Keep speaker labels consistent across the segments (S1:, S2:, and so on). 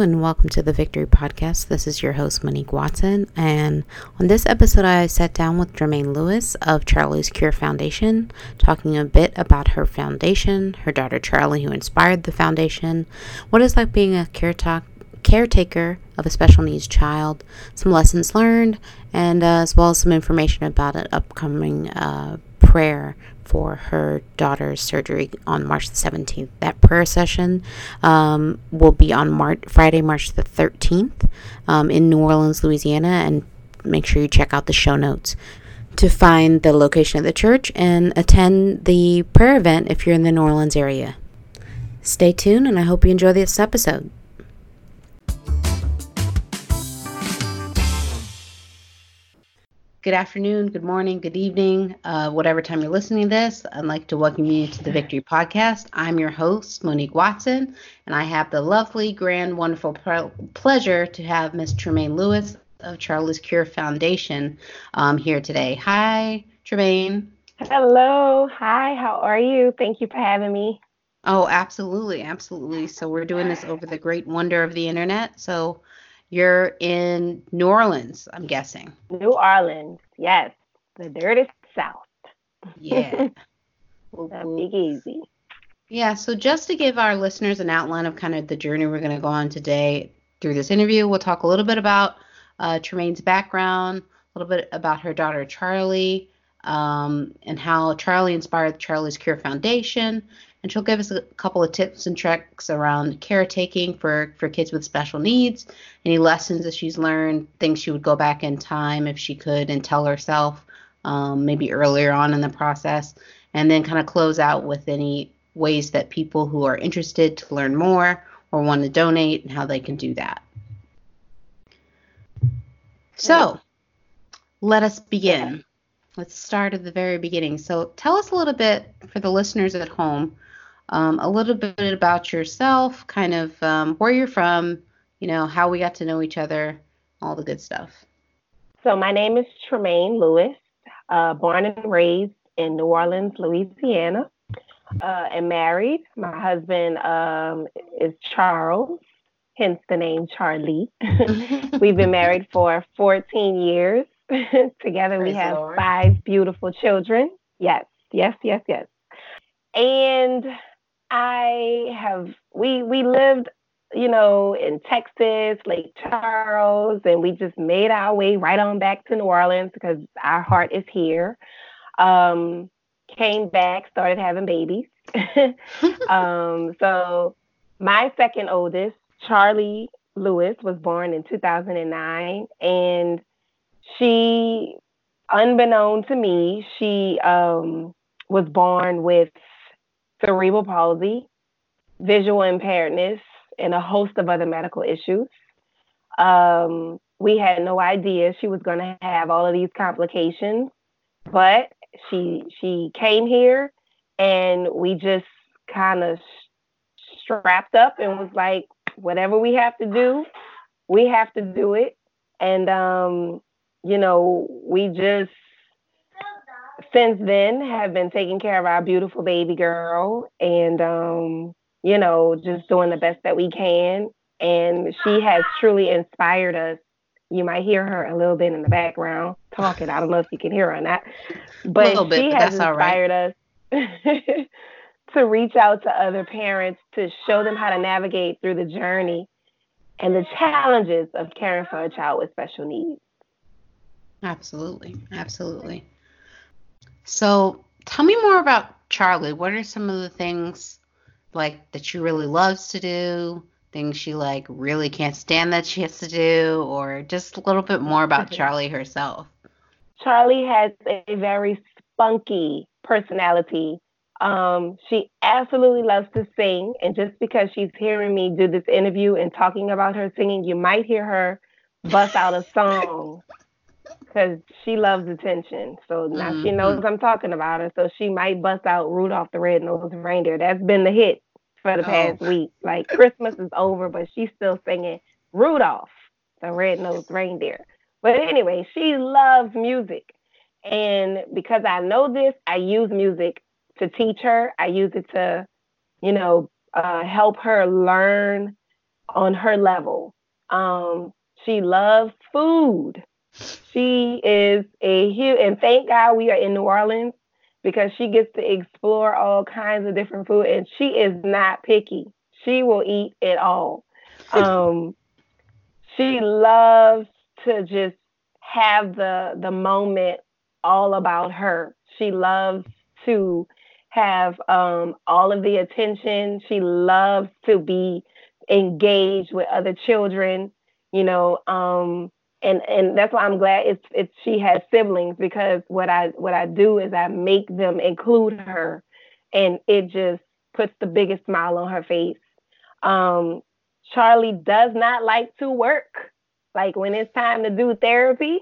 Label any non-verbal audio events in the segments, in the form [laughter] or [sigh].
S1: And welcome to the Victory Podcast. This is your host, Monique Watson. And on this episode, I sat down with Tramaine Lewis of Char'lee's Cure Foundation, talking a bit about her foundation, her daughter Char'lee, who inspired the foundation, what it's like being a caretaker of a special needs child, some lessons learned, and uh, as well as some information about an upcoming uh, prayer for her daughter's surgery on March the 17th. That prayer session um, will be on March, Friday, March the 13th um, in New Orleans, Louisiana, and make sure you check out the show notes to find the location of the church and attend the prayer event if you're in the New Orleans area. Stay tuned, and I hope you enjoy this episode. Good afternoon, good morning, good evening, uh, whatever time you're listening to this. I'd like to welcome you to the Victory Podcast. I'm your host, Monique Watson, and I have the lovely, grand, wonderful pleasure to have Miss Tramaine Lewis of Char'lee's Cure Foundation um, here today. Hi, Tramaine.
S2: Hello. Hi, how are you? Thank you for having me.
S1: Oh, absolutely, absolutely. So we're doing this over the great wonder of the internet. So you're in New Orleans, I'm guessing.
S2: New Orleans, yes. The dirty South.
S1: Yeah. [laughs]
S2: Big easy.
S1: Yeah, so just to give our listeners an outline of kind of the journey we're going to go on today through this interview, we'll talk a little bit about uh, Tramaine's background, a little bit about her daughter Char'lee, um, and how Char'lee inspired Char'lee's Cure Foundation, and she'll give us a couple of tips and tricks around caretaking for for kids with special needs any lessons that she's learned things she would go back in time if she could and tell herself um, maybe earlier on in the process. And then kind of close out with any ways that people who are interested to learn more or want to donate and how they can do that. So let us begin. Let's start at the very beginning. So tell us a little bit for the listeners at home um, a little bit about yourself, kind of um, where you're from, you know, how we got to know each other, all the good stuff.
S2: So my name is Tramaine Lewis, uh, born and raised in New Orleans, Louisiana, uh, and married. My husband um, is Charles, hence the name Char'lee. [laughs] We've been married for 14 years. [laughs] Together Praise we have five beautiful children. Yes, yes, yes, yes. And I have we we lived, you know, in Texas, Lake Charles, and we just made our way right on back to New Orleans because our heart is here. Um, came back, started having babies. [laughs] um, so my second oldest, Char'lee Lewis, was born in 2009, and she, unbeknown to me, she um, was born with cerebral palsy, visual impairedness, and a host of other medical issues. Um, we had no idea she was going to have all of these complications, but she she came here, and we just kind of strapped up and was like, whatever we have to do, we have to do it. And um, you know, we just since then have been taking care of our beautiful baby girl and um, you know, just doing the best that we can. And she has truly inspired us. You might hear her a little bit in the background talking. I don't know if you can hear her or not, but
S1: she
S2: has inspired right. us [laughs] to reach out to other parents to show them how to navigate through the journey and the challenges of caring for a child with special needs.
S1: Absolutely. Absolutely. So tell me more about Char'lee. What are some of the things like that she really loves to do? Things she like really can't stand that she has to do, or just a little bit more about [laughs] Char'lee herself.
S2: Char'lee has a very spunky personality. Um, she absolutely loves to sing, and just because she's hearing me do this interview and talking about her singing, you might hear her bust out a song because she loves attention. So now mm-hmm. she knows I'm talking about her. So she might bust out Rudolph the Red-Nosed Reindeer. That's been the hit for the past oh. week. Like Christmas is over, but she's still singing Rudolph the Red-Nosed Reindeer. But anyway, she loves music. And because I know this, I use music to teach her. I use it to, you know, uh, help her learn on her level. Um, she loves food. She is a huge, and thank God we are in New Orleans because she gets to explore all kinds of different food, and she is not picky. She will eat it all. [laughs] Um, she loves to just have the the moment all about her. She loves to have um, all of the attention. She loves to be engaged with other children, you know. Um, and and that's why I'm glad it's it's she has siblings because what I what I do is I make them include her, and it just puts the biggest smile on her face. Um, Char'lee does not like to work. Like when it's time to do therapy,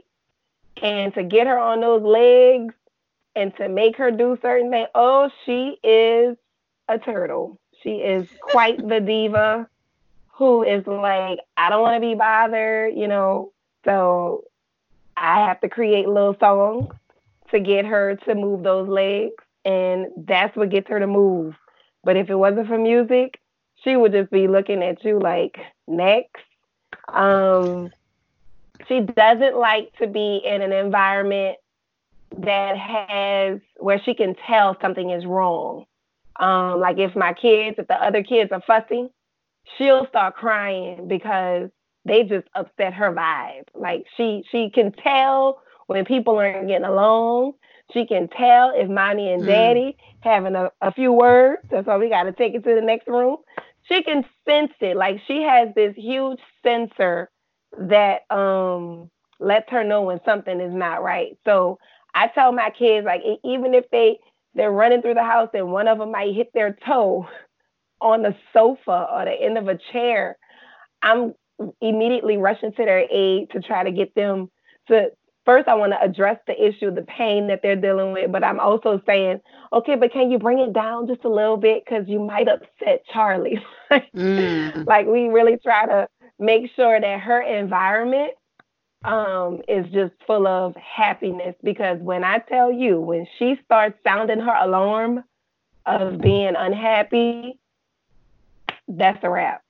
S2: and to get her on those legs and to make her do certain things. Oh, she is a turtle. She is quite the diva who is like, I don't want to be bothered, you know. So I have to create little songs to get her to move those legs. And that's what gets her to move. But if it wasn't for music, she would just be looking at you like, next. Um, she doesn't like to be in an environment that has where she can tell something is wrong. Um, like if my kids, if the other kids are fussing, she'll start crying because they just upset her vibe. Like she she can tell when people aren't getting along. She can tell if mommy and mm. daddy mm. having a, a few words. That's why we got to take it to the next room. She can sense it. Like she has this huge sensor that um lets her know when something is not right. So I tell my kids like even if they they're running through the house and one of them might hit their toe [laughs] on the sofa or the end of a chair, I'm immediately rushing to their aid to try to get them to first I want to address the issue, the pain that they're dealing with, but I'm also saying, okay, but can you bring it down just a little bit because you might upset Char'lee. [laughs] mm. Like we really try to make sure that her environment um, is just full of happiness because when I tell you, when she starts sounding her alarm of being unhappy, that's a wrap.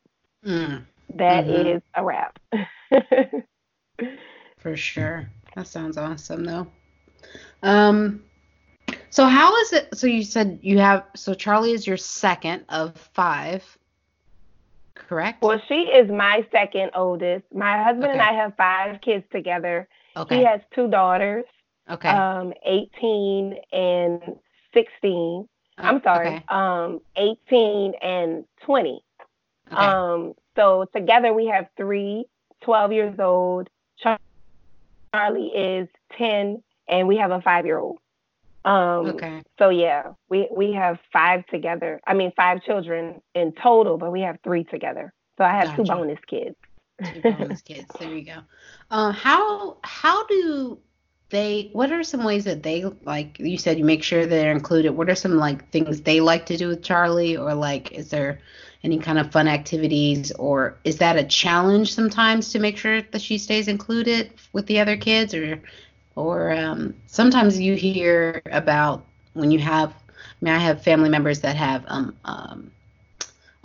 S2: Mm. That mm-hmm. is a wrap. [laughs]
S1: For sure. That sounds awesome though. Um so how is it so you said you have so Char'lee is your second of 5 correct?
S2: Well, she is my second oldest. My husband okay. and I have five kids together. Okay. He has two daughters. Okay. Um, 18 and 16. I'm sorry. Okay. Um, 18 and 20. Okay. Um, so together we have three, 12 years old. Char'lee is 10, and we have a five year old. Um, okay. So yeah, we we have five together. I mean, five children in total, but we have three together. So I have gotcha. two bonus kids.
S1: two bonus kids. There you go. Uh, how how do they? What are some ways that they like? You said you make sure they're included. What are some like things they like to do with Char'lee, or like is there any kind of fun activities, or is that a challenge sometimes to make sure that she stays included with the other kids, or or um, sometimes you hear about when you have, I mean, I have family members that have um, um,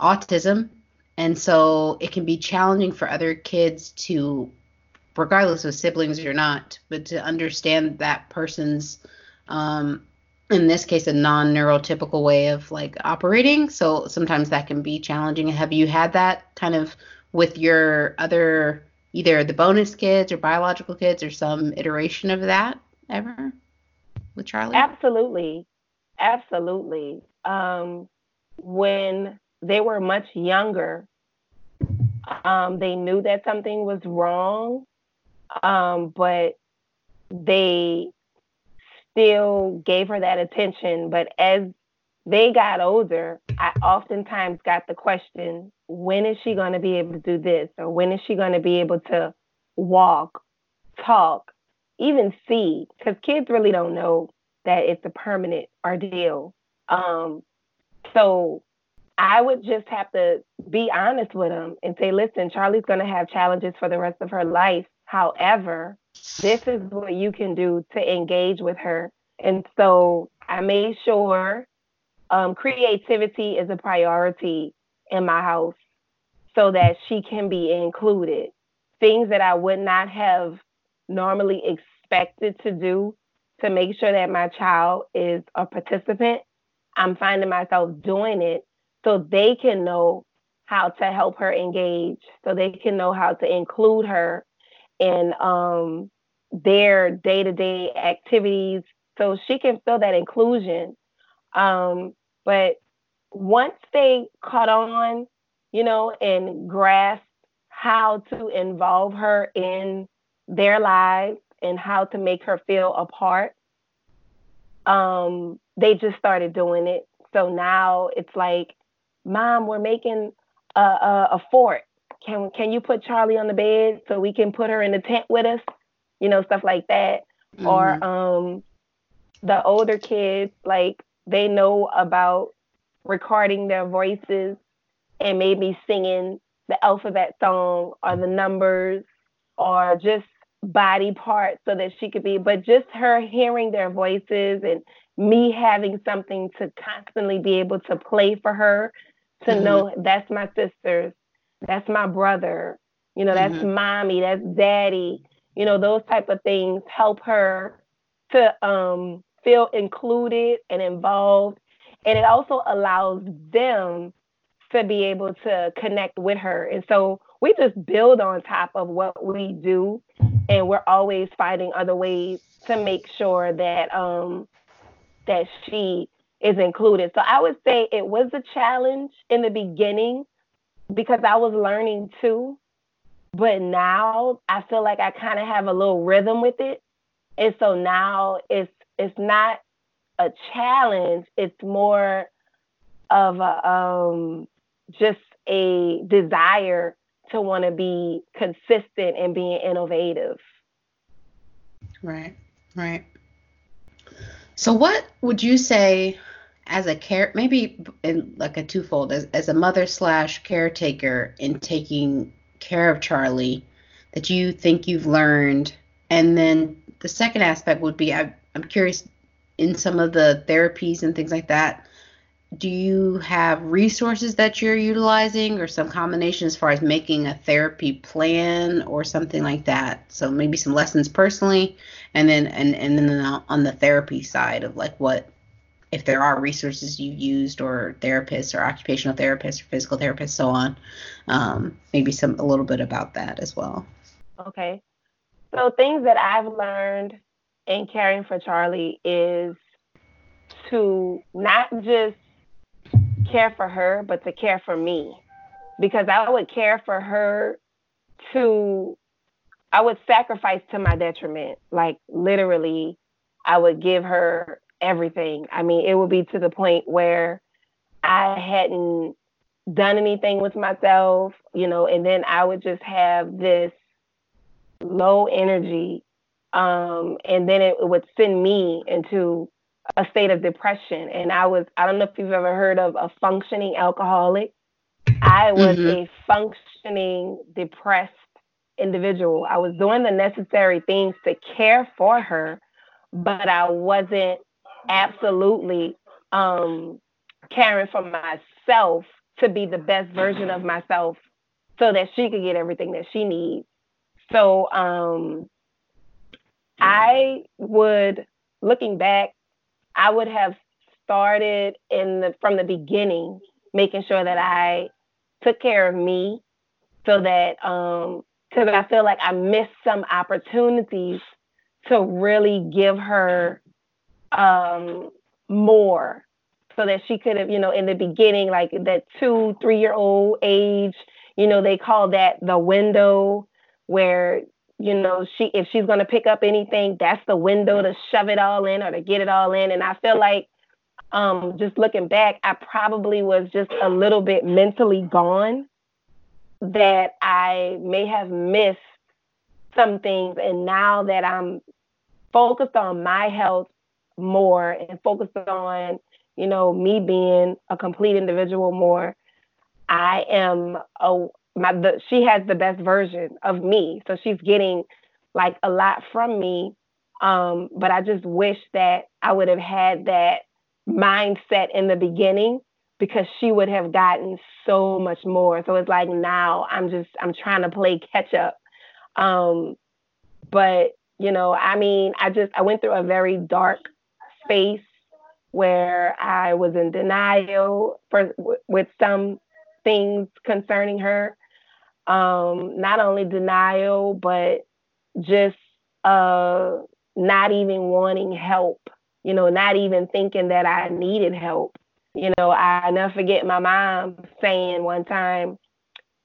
S1: autism, and so it can be challenging for other kids to, regardless of siblings or not, but to understand that person's, um, in this case, a non-neurotypical way of like operating. So sometimes that can be challenging. Have you had that kind of with your other either the bonus kids or biological kids or some iteration of that ever with Char'lee?
S2: Absolutely. Absolutely. Um, when they were much younger, um, they knew that something was wrong, um, but they still gave her that attention. But as they got older, I oftentimes got the question, when is she going to be able to do this? Or when is she going to be able to walk, talk, even see? Because kids really don't know that it's a permanent ordeal. Um, so I would just have to be honest with them and say, listen, Char'lee's going to have challenges for the rest of her life. However, this is what you can do to engage with her. And so I made sure um, creativity is a priority in my house. so that she can be included. Things that I would not have normally expected to do to make sure that my child is a participant, I'm finding myself doing it so they can know how to help her engage, so they can know how to include her in um, their day to day activities, so she can feel that inclusion. Um, but once they caught on, you know, and grasped how to involve her in their lives and how to make her feel a part, um, they just started doing it. So now it's like, Mom, we're making a, a, a fort. Can can you put Char'lee on the bed so we can put her in the tent with us? You know, stuff like that. Mm-hmm. Or um, the older kids, like they know about recording their voices and maybe singing the alphabet song or the numbers or just body parts so that she could be, but just her hearing their voices and me having something to constantly be able to play for her to mm-hmm. know that's my sisters, that's my brother, you know, that's mm-hmm. mommy, that's daddy, you know, those type of things help her to um, feel included and involved. And it also allows them to be able to connect with her. And so we just build on top of what we do. And we're always finding other ways to make sure that um, that she is included. So I would say it was a challenge in the beginning because I was learning too. But now I feel like I kind of have a little rhythm with it. And so now it's it's not a challenge, it's more of a um just a desire to want to be consistent and being innovative.
S1: Right. Right. So what would you say as a care maybe in like a twofold as, as a mother slash caretaker in taking care of char'lee that you think you've learned. And then the second aspect would be I, i'm curious in some of the therapies and things like that do you have resources that you're utilizing or some combination as far as making a therapy plan or something like that? So maybe some lessons personally and then and, and then on the therapy side of like what if there are resources you used or therapists or occupational therapists or physical therapists so on um, maybe some a little bit about that as well.
S2: Okay. So things that i've learned in caring for char'lee is to not just care for her but to care for me. Because i would care for her to i would sacrifice to my detriment. Like literally i would give her everything. I mean, it would be to the point where I hadn't done anything with myself, you know, and then I would just have this low energy. Um, and then it, it would send me into a state of depression. And I was, I don't know if you've ever heard of a functioning alcoholic. I was mm-hmm. a functioning depressed individual. I was doing the necessary things to care for her, but I wasn't absolutely um, caring for myself to be the best version of myself so that she could get everything that she needs. So um, I would, looking back, I would have started in the from the beginning, making sure that I took care of me, so that um, because I feel like I missed some opportunities to really give her um, more so that she could have, you know, in the beginning, like that two, three year old age, you know, they call that the window where, you know, she if she's gonna pick up anything, that's the window to shove it all in or to get it all in. And I feel like um just looking back, I probably was just a little bit mentally gone that I may have missed some things. And now that I'm focused on my health more and focus on, you know, me being a complete individual more, I am a my the, she has the best version of me. So she's getting like a lot from me. Um, but I just wish that I would have had that mindset in the beginning because she would have gotten so much more. So it's like now I'm just I'm trying to play catch up. Um, but you know, I mean, I just I went through a very dark space where I was in denial for with some things concerning her. Um, not only denial, but just uh, not even wanting help. You know, not even thinking that I needed help. You know, I never forget my mom saying one time,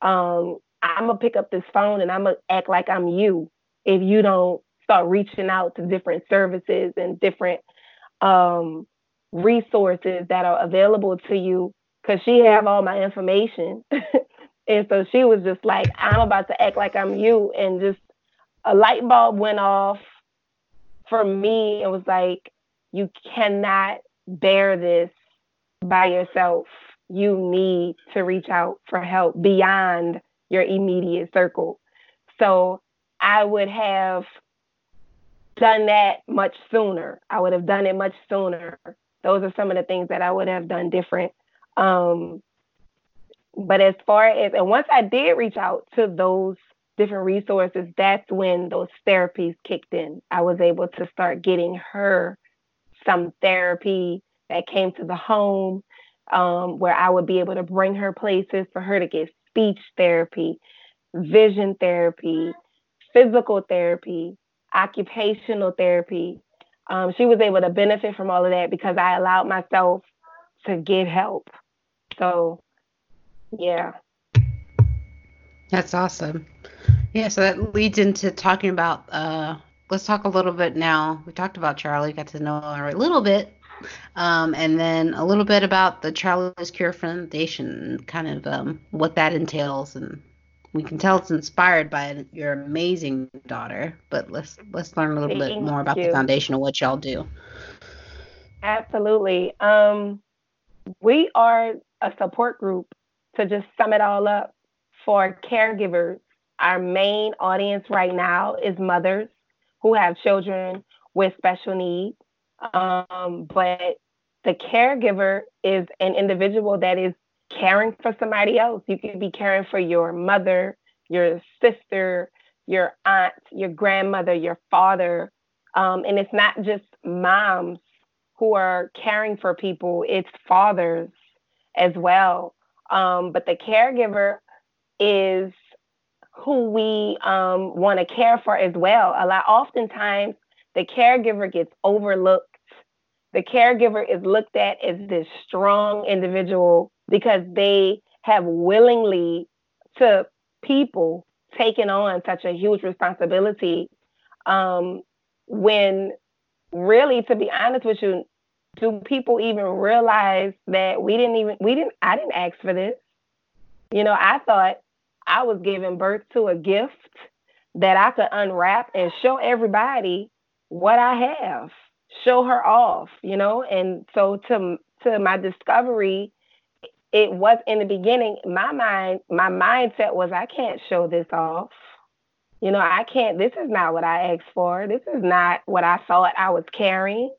S2: um, I'm gonna pick up this phone and I'm gonna act like I'm you if you don't start reaching out to different services and different um, resources that are available to you because she have all my information. [laughs] And so she was just like i'm about to act like i'm you. And just a light bulb went off for me it was like you cannot bear this by yourself. You need to reach out for help beyond your immediate circle. So i would have done that much sooner. I would have done it much sooner. Those are some of the things that I would have done different. Um, but as far as, and once I did reach out to those different resources, that's when those therapies kicked in. I was able to start getting her some therapy that came to the home um, where I would be able to bring her places for her to get speech therapy, vision therapy, physical therapy, occupational therapy. Um, she was able to benefit from all of that because I allowed myself to get help. So, yeah.
S1: That's awesome. Yeah, so that leads into talking about. Uh, let's talk a little bit now. We talked about Char'lee, got to know her a little bit, um, and then a little bit about the Char'lee's Cure Foundation, kind of um, what that entails and we can tell it's inspired by your amazing daughter, but let's let's learn a little Thank bit more about you. the foundation of what y'all do.
S2: Absolutely. Um, we are a support group to just sum it all up for caregivers. Our main audience right now is mothers who have children with special needs. Um, but the caregiver is an individual that is caring for somebody else. You could be caring for your mother, your sister, your aunt, your grandmother, your father. Um, and it's not just moms who are caring for people, it's fathers as well. Um, but the caregiver is who we um, want to care for as well. A lot, oftentimes, the caregiver gets overlooked. The caregiver is looked at as this strong individual because they have willingly to people taken on such a huge responsibility um, when really to be honest with you do people even realize that we didn't even we didn't i didn't ask for this. You know i thought i was giving birth to a gift that i could unwrap and show everybody what i have show her off you know? And so to to my discovery it was in the beginning, my mind, my mindset was I can't show this off. You know, I can't, this is not what I asked for. This is not what I thought I was carrying.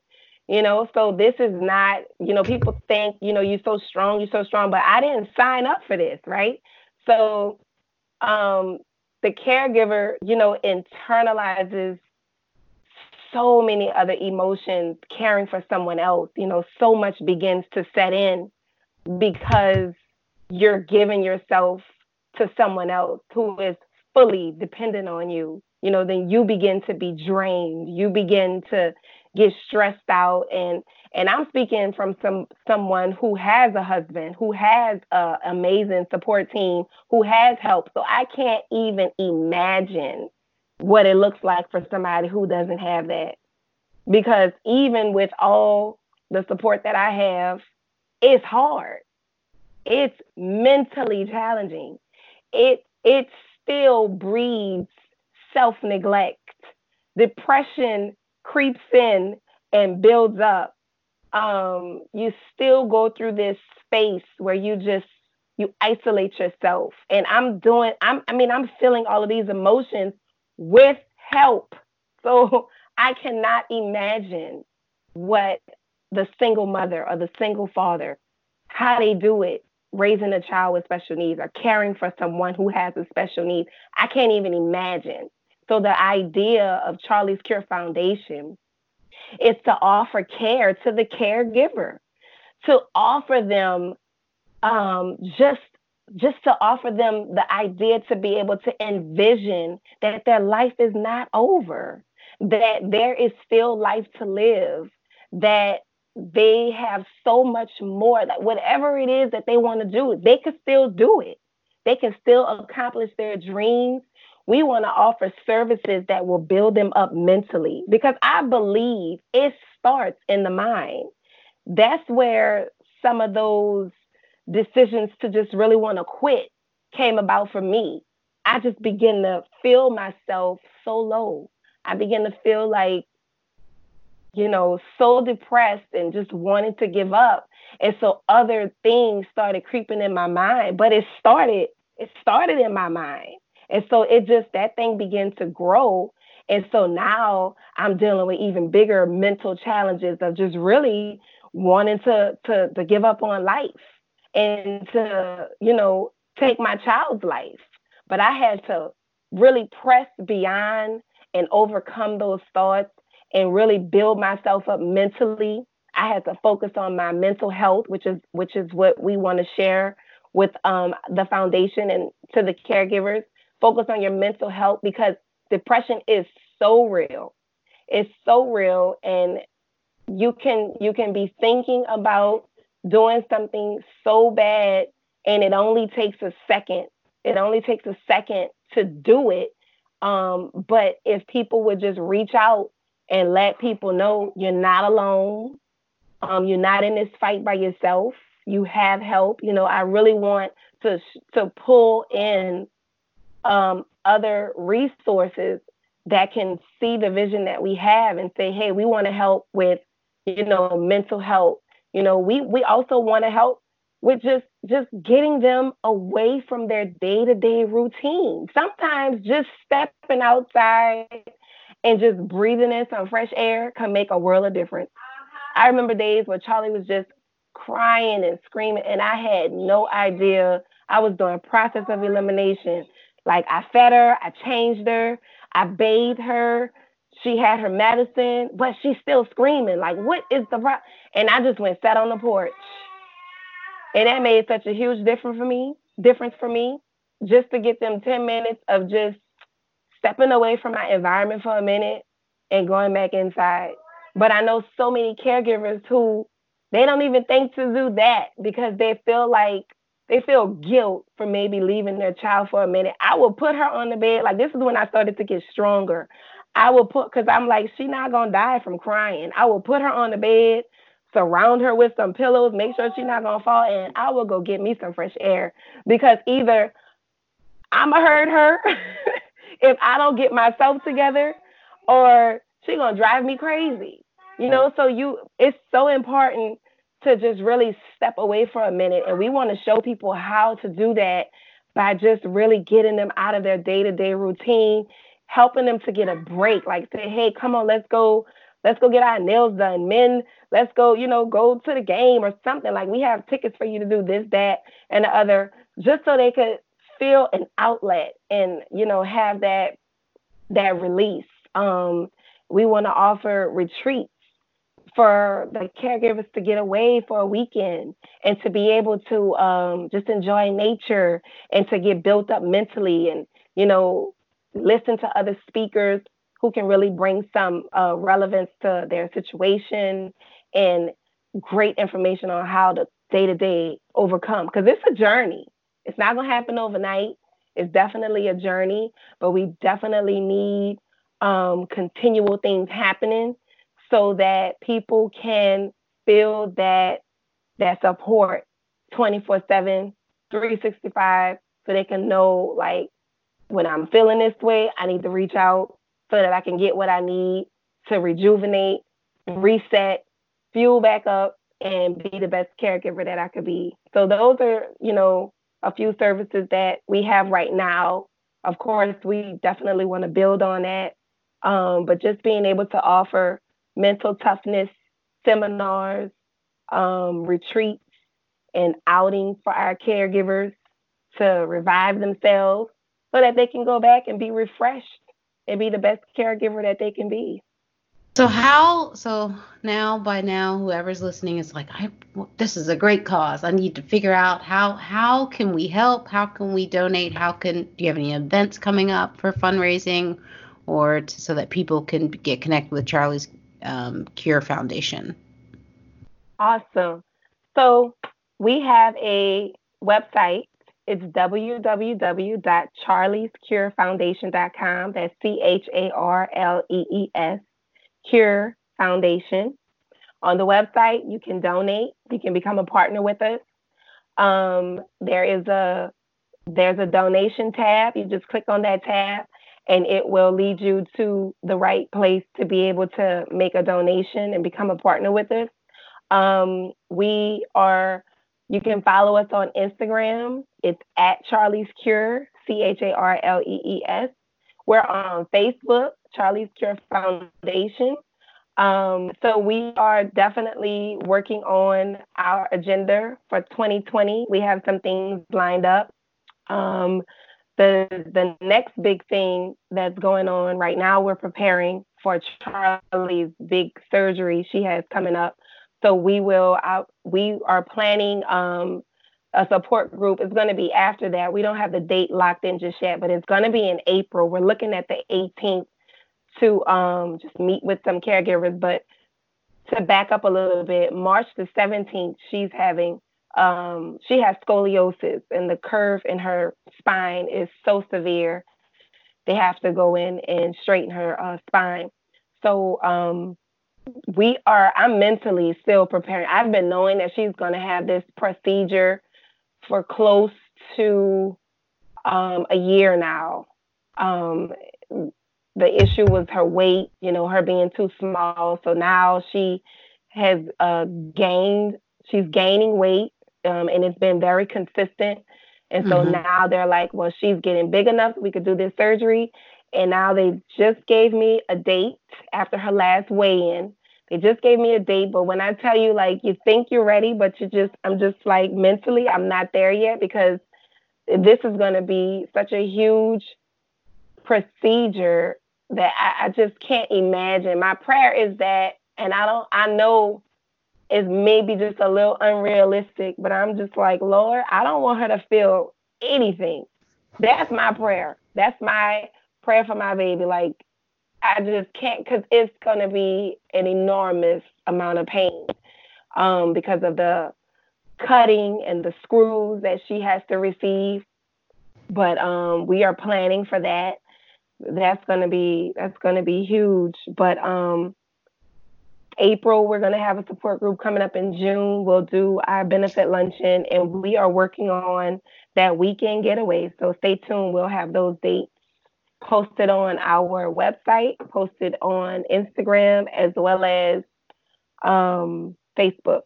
S2: You know, so this is not, you know, people think, you know, you're so strong, you're so strong, but I didn't sign up for this, right? So um the caregiver, you know, internalizes so many other emotions caring for someone else. You know, so much begins to set in because you're giving yourself to someone else who is fully dependent on you, you know, then you begin to be drained. You begin to get stressed out and and I'm speaking from some someone who has a husband, who has an amazing support team, who has help. So I can't even imagine what it looks like for somebody who doesn't have that. Because even with all the support that I have, it's hard. It's mentally challenging. It it still breeds self-neglect. Depression creeps in and builds up. Um, you still go through this space where you just you isolate yourself. And I'm doing, I'm I mean, I'm feeling all of these emotions with help. [laughs] So I cannot imagine what the single mother or the single father, how they do it, raising a child with special needs or caring for someone who has a special need. I can't even imagine. So the idea of Char'lee's Cure Foundation is to offer care to the caregiver, to offer them um, just just to offer them the idea to be able to envision that their life is not over, that there is still life to live, that they have so much more, that whatever it is that they want to do, they can still do it. They can still accomplish their dreams. We want to offer services that will build them up mentally because I believe it starts in the mind. That's where some of those decisions to just really want to quit came about for me. I just begin to feel myself so low. I begin to feel like, you know, so depressed and just wanting to give up. And so other things started creeping in my mind, but it started, it started in my mind. And so it just, that thing began to grow. And so now I'm dealing with even bigger mental challenges of just really wanting to, to, to give up on life and to, you know, take my child's life. But I had to really press beyond and overcome those thoughts and really build myself up mentally. I had to focus on my mental health, which is which is what we want to share with um, the foundation and to the caregivers. Focus on your mental health because depression is so real. It's so real, and you can you can be thinking about doing something so bad and it only takes a second. It only takes a second to do it. Um, but if people would just reach out and let people know you're not alone, um, you're not in this fight by yourself, you have help. You know, I really want to to pull in um, other resources that can see the vision that we have and say, hey, we want to help with, you know, mental health you know, we we also want to help with just just getting them away from their day-to-day routine. Sometimes just stepping outside and just breathing in some fresh air can make a world of difference. I remember days where Char'lee was just crying and screaming, and I had no idea. I was doing process of elimination. Like I fed her, I changed her, I bathed her, she had her medicine, but she's still screaming. Like, what is the problem? And I just went sat on the porch. And that made such a huge difference for me, difference for me, just to get them 10 minutes of just stepping away from my environment for a minute and going back inside. But I know so many caregivers who they don't even think to do that because they feel like they feel guilt for maybe leaving their child for a minute. I will put her on the bed. Like this is when I started to get stronger. I will put because I'm like, she's not gonna die from crying. I will put her on the bed, surround her with some pillows, make sure she's not gonna fall, and I will go get me some fresh air. Because either I'ma hurt her [laughs] if I don't get myself together, or she gonna drive me crazy. You know, so you it's so important to just really step away for a minute. And we want to show people how to do that by just really getting them out of their day-to-day routine helping them to get a break. Like say, hey, come on, let's go, let's go get our nails done. Men, let's go, you know, go to the game or something. Like we have tickets for you to do this, that, and the other, just so they could feel an outlet and, you know, have that that release. Um, we want to offer retreats for the caregivers to get away for a weekend and to be able to um, just enjoy nature and to get built up mentally and you know listen to other speakers who can really bring some uh, relevance to their situation and great information on how to day to day overcome. Because it's a journey. It's not going to happen overnight. It's definitely a journey, but we definitely need um, continual things happening so that people can feel that that support 24 7 365 so they can know like when I'm feeling this way, I need to reach out so that I can get what I need to rejuvenate, reset, fuel back up, and be the best caregiver that I could be. So those are, you know, a few services that we have right now. Of course, we definitely want to build on that. Um, but just being able to offer mental toughness seminars, um, retreats, and outings for our caregivers to revive themselves so that they can go back and be refreshed and be the best caregiver that they can be.
S1: So how so now by now whoever's listening is like I this is a great cause. I need to figure out how how can we help? How can we donate? How can do you have any events coming up for fundraising or to, so that people can get connected with Char'lee's um, Cure Foundation?
S2: Awesome. So we have a website. It's www.charleescurefoundation.com. That's C H A R L E E S Cure Foundation. On the website, you can donate. You can become a partner with us. Um, there is a there's a donation tab. You just click on that tab, and it will lead you to the right place to be able to make a donation and become a partner with us. Um, we are. You can follow us on Instagram. It's at Char'lee's Cure, C H A R L E E S. We're on Facebook, Char'lee's Cure Foundation. Um, so we are definitely working on our agenda for 2020. We have some things lined up. Um, the the next big thing that's going on right now, we're preparing for Char'lee's big surgery she has coming up. So we will uh, we are planning um, a support group. It's going to be after that. We don't have the date locked in just yet, but it's going to be in April. We're looking at the 18th to um, just meet with some caregivers. But to back up a little bit, March the 17th, she's having, um, she has scoliosis and the curve in her spine is so severe. They have to go in and straighten her uh, spine. So um, we are, I'm mentally still preparing. I've been knowing that she's going to have this procedure for close to um, a year now. Um, the issue was her weight, you know, her being too small. So now she has uh, gained, she's gaining weight, um, and it's been very consistent. And so mm-hmm. now they're like, well, she's getting big enough, we could do this surgery. And now they just gave me a date after her last weigh in. They just gave me a date, but when I tell you, like, you think you're ready, but you just, I'm just like mentally, I'm not there yet because this is going to be such a huge procedure that I, I just can't imagine. My prayer is that, and I don't, I know it's maybe just a little unrealistic, but I'm just like, Lord, I don't want her to feel anything. That's my prayer. That's my prayer for my baby. Like, I just can't, because it's going to be an enormous amount of pain um, because of the cutting and the screws that she has to receive. But um, we are planning for that that's gonna be that's gonna be huge. But um, April, we're gonna have a support group coming up in June. We'll do our benefit luncheon, and we are working on that weekend getaway. So stay tuned. We'll have those dates posted on our website, posted on Instagram, as well as um, Facebook.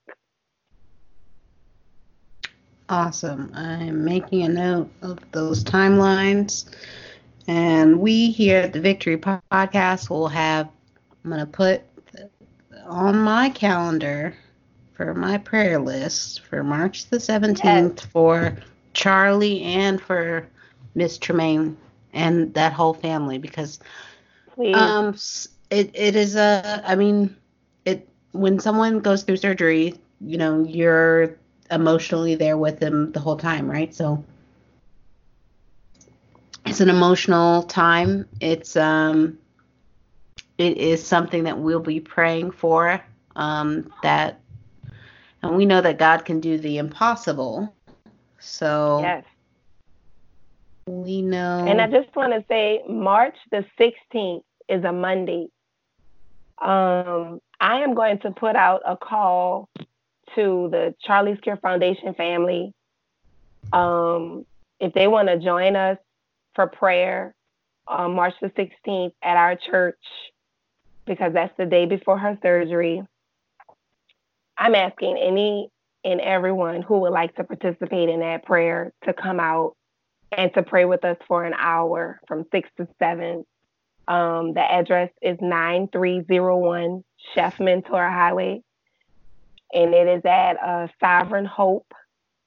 S1: Awesome. I'm making a note of those timelines. And we here at the Victory Podcast will have, I'm going to put on my calendar for my prayer list for March the 17th yes. for Char'lee and for Miss Tramaine and that whole family because Please. um it it is a I mean it when someone goes through surgery, you know, you're emotionally there with them the whole time, right? So it's an emotional time. It's um, it is something that we'll be praying for. Um, that, and we know that God can do the impossible. So
S2: yes,
S1: we know.
S2: And I just want to say, March the 16th is a Monday. Um, I am going to put out a call to the Char'lee's Cure Foundation family. Um, if they want to join us for prayer on March the 16th at our church because that's the day before her surgery. I'm asking any and everyone who would like to participate in that prayer to come out and to pray with us for an hour from 6 to 7. Um, the address is 9301 Chef Menteur Highway, and it is at uh, Sovereign Hope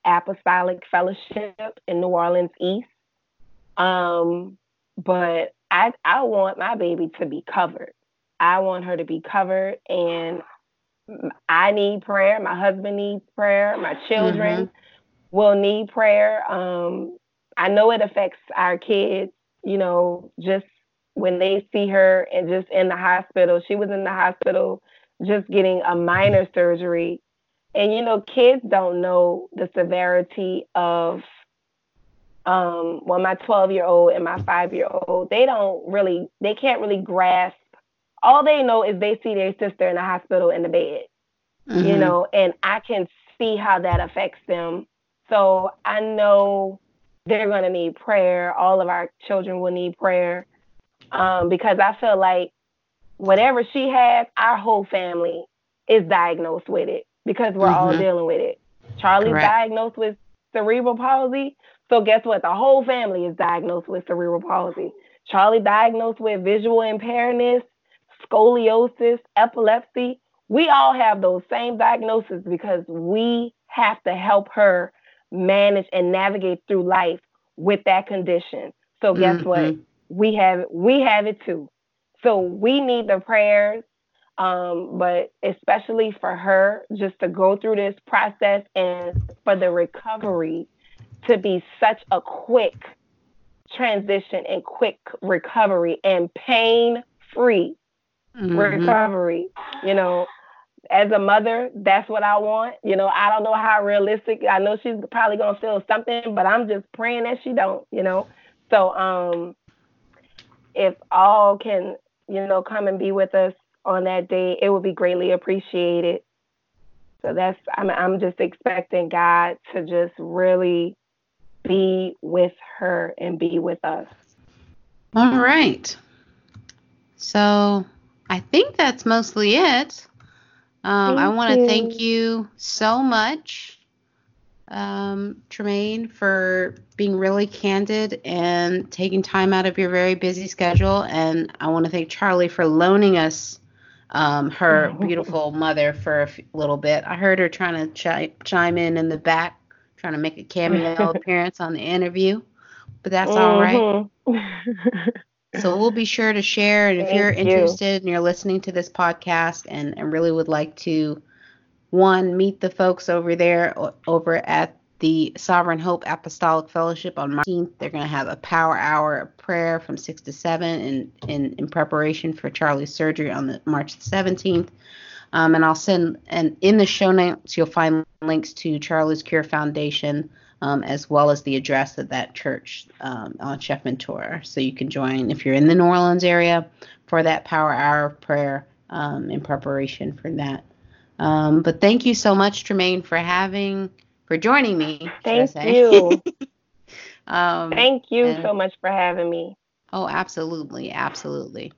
S2: Apostolic Fellowship in New Orleans East. Um, but I I want my baby to be covered. I want her to be covered, and I need prayer. My husband needs prayer. My children mm-hmm. will need prayer. Um, I know it affects our kids. You know, just when they see her and just in the hospital, she was in the hospital just getting a minor surgery. And you know, kids don't know the severity of um well my 12 year old and my 5 year old they don't really they can't really grasp all they know is they see their sister in the hospital in the bed mm-hmm. you know and i can see how that affects them so i know they're going to need prayer all of our children will need prayer um, because i feel like whatever she has our whole family is diagnosed with it because we're mm-hmm. all dealing with it char'lee's Correct. diagnosed with cerebral palsy so guess what? The whole family is diagnosed with cerebral palsy. Char'lee diagnosed with visual impairment, scoliosis, epilepsy. We all have those same diagnoses because we have to help her manage and navigate through life with that condition. So guess mm-hmm. what? We have we have it too. So we need the prayers, um, but especially for her, just to go through this process and for the recovery to be such a quick transition and quick recovery and pain free mm-hmm. recovery. You know, as a mother, that's what I want. You know, I don't know how realistic. I know she's probably gonna feel something, but I'm just praying that she don't. You know, so um, if all can, you know, come and be with us on that day, it would be greatly appreciated. So that's I'm I'm just expecting God to just really be with her and be with us.
S1: All right. So I think that's mostly it. Um, I want to thank you so much, um, Tramaine, for being really candid and taking time out of your very busy schedule. And I want to thank Char'lee for loaning us um, her [laughs] beautiful mother for a f- little bit. I heard her trying to chi- chime in in the back trying to make a cameo [laughs] appearance on the interview, but that's mm-hmm. all right. Mm-hmm. so we'll be sure to share. And if Thank you're interested you. and you're listening to this podcast and, and really would like to, one, meet the folks over there over at the Sovereign Hope Apostolic Fellowship on March 18th. They're going to have a power hour of prayer from 6 to 7 in, in, in preparation for Char'lee's surgery on the March the 17th. Um, and I'll send, and in the show notes, you'll find links to Char'lee's Cure Foundation, um, as well as the address of that church um, on Chef Menteur. So you can join if you're in the New Orleans area for that power hour of prayer um, in preparation for that. Um, but thank you so much, Tramaine, for having, for joining me.
S2: Thank you. [laughs] [laughs] Um, thank you and, so much for having me.
S1: Oh, absolutely. Absolutely.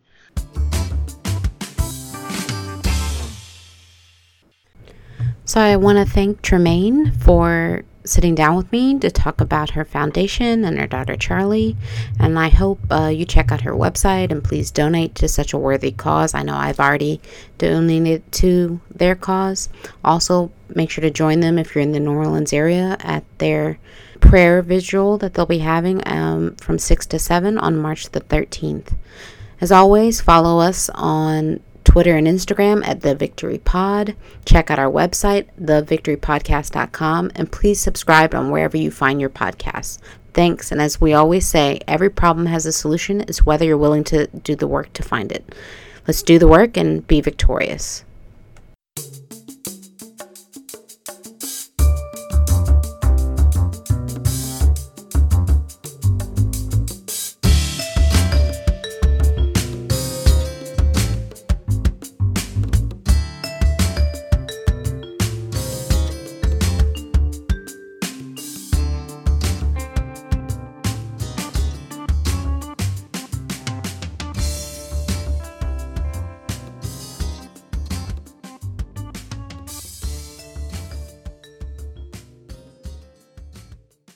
S1: So I want to thank Tramaine for sitting down with me to talk about her foundation and her daughter Char'lee. And I hope uh, you check out her website and please donate to such a worthy cause. I know I've already donated to their cause. Also, make sure to join them if you're in the New Orleans area at their prayer vigil that they'll be having um, from 6 to 7 on March the 13th. As always, follow us on Twitter and Instagram at The Victory Pod. Check out our website, thevictorypodcast.com, and please subscribe on wherever you find your podcasts. Thanks, and as we always say, every problem has a solution. It's whether you're willing to do the work to find it. Let's do the work and be victorious.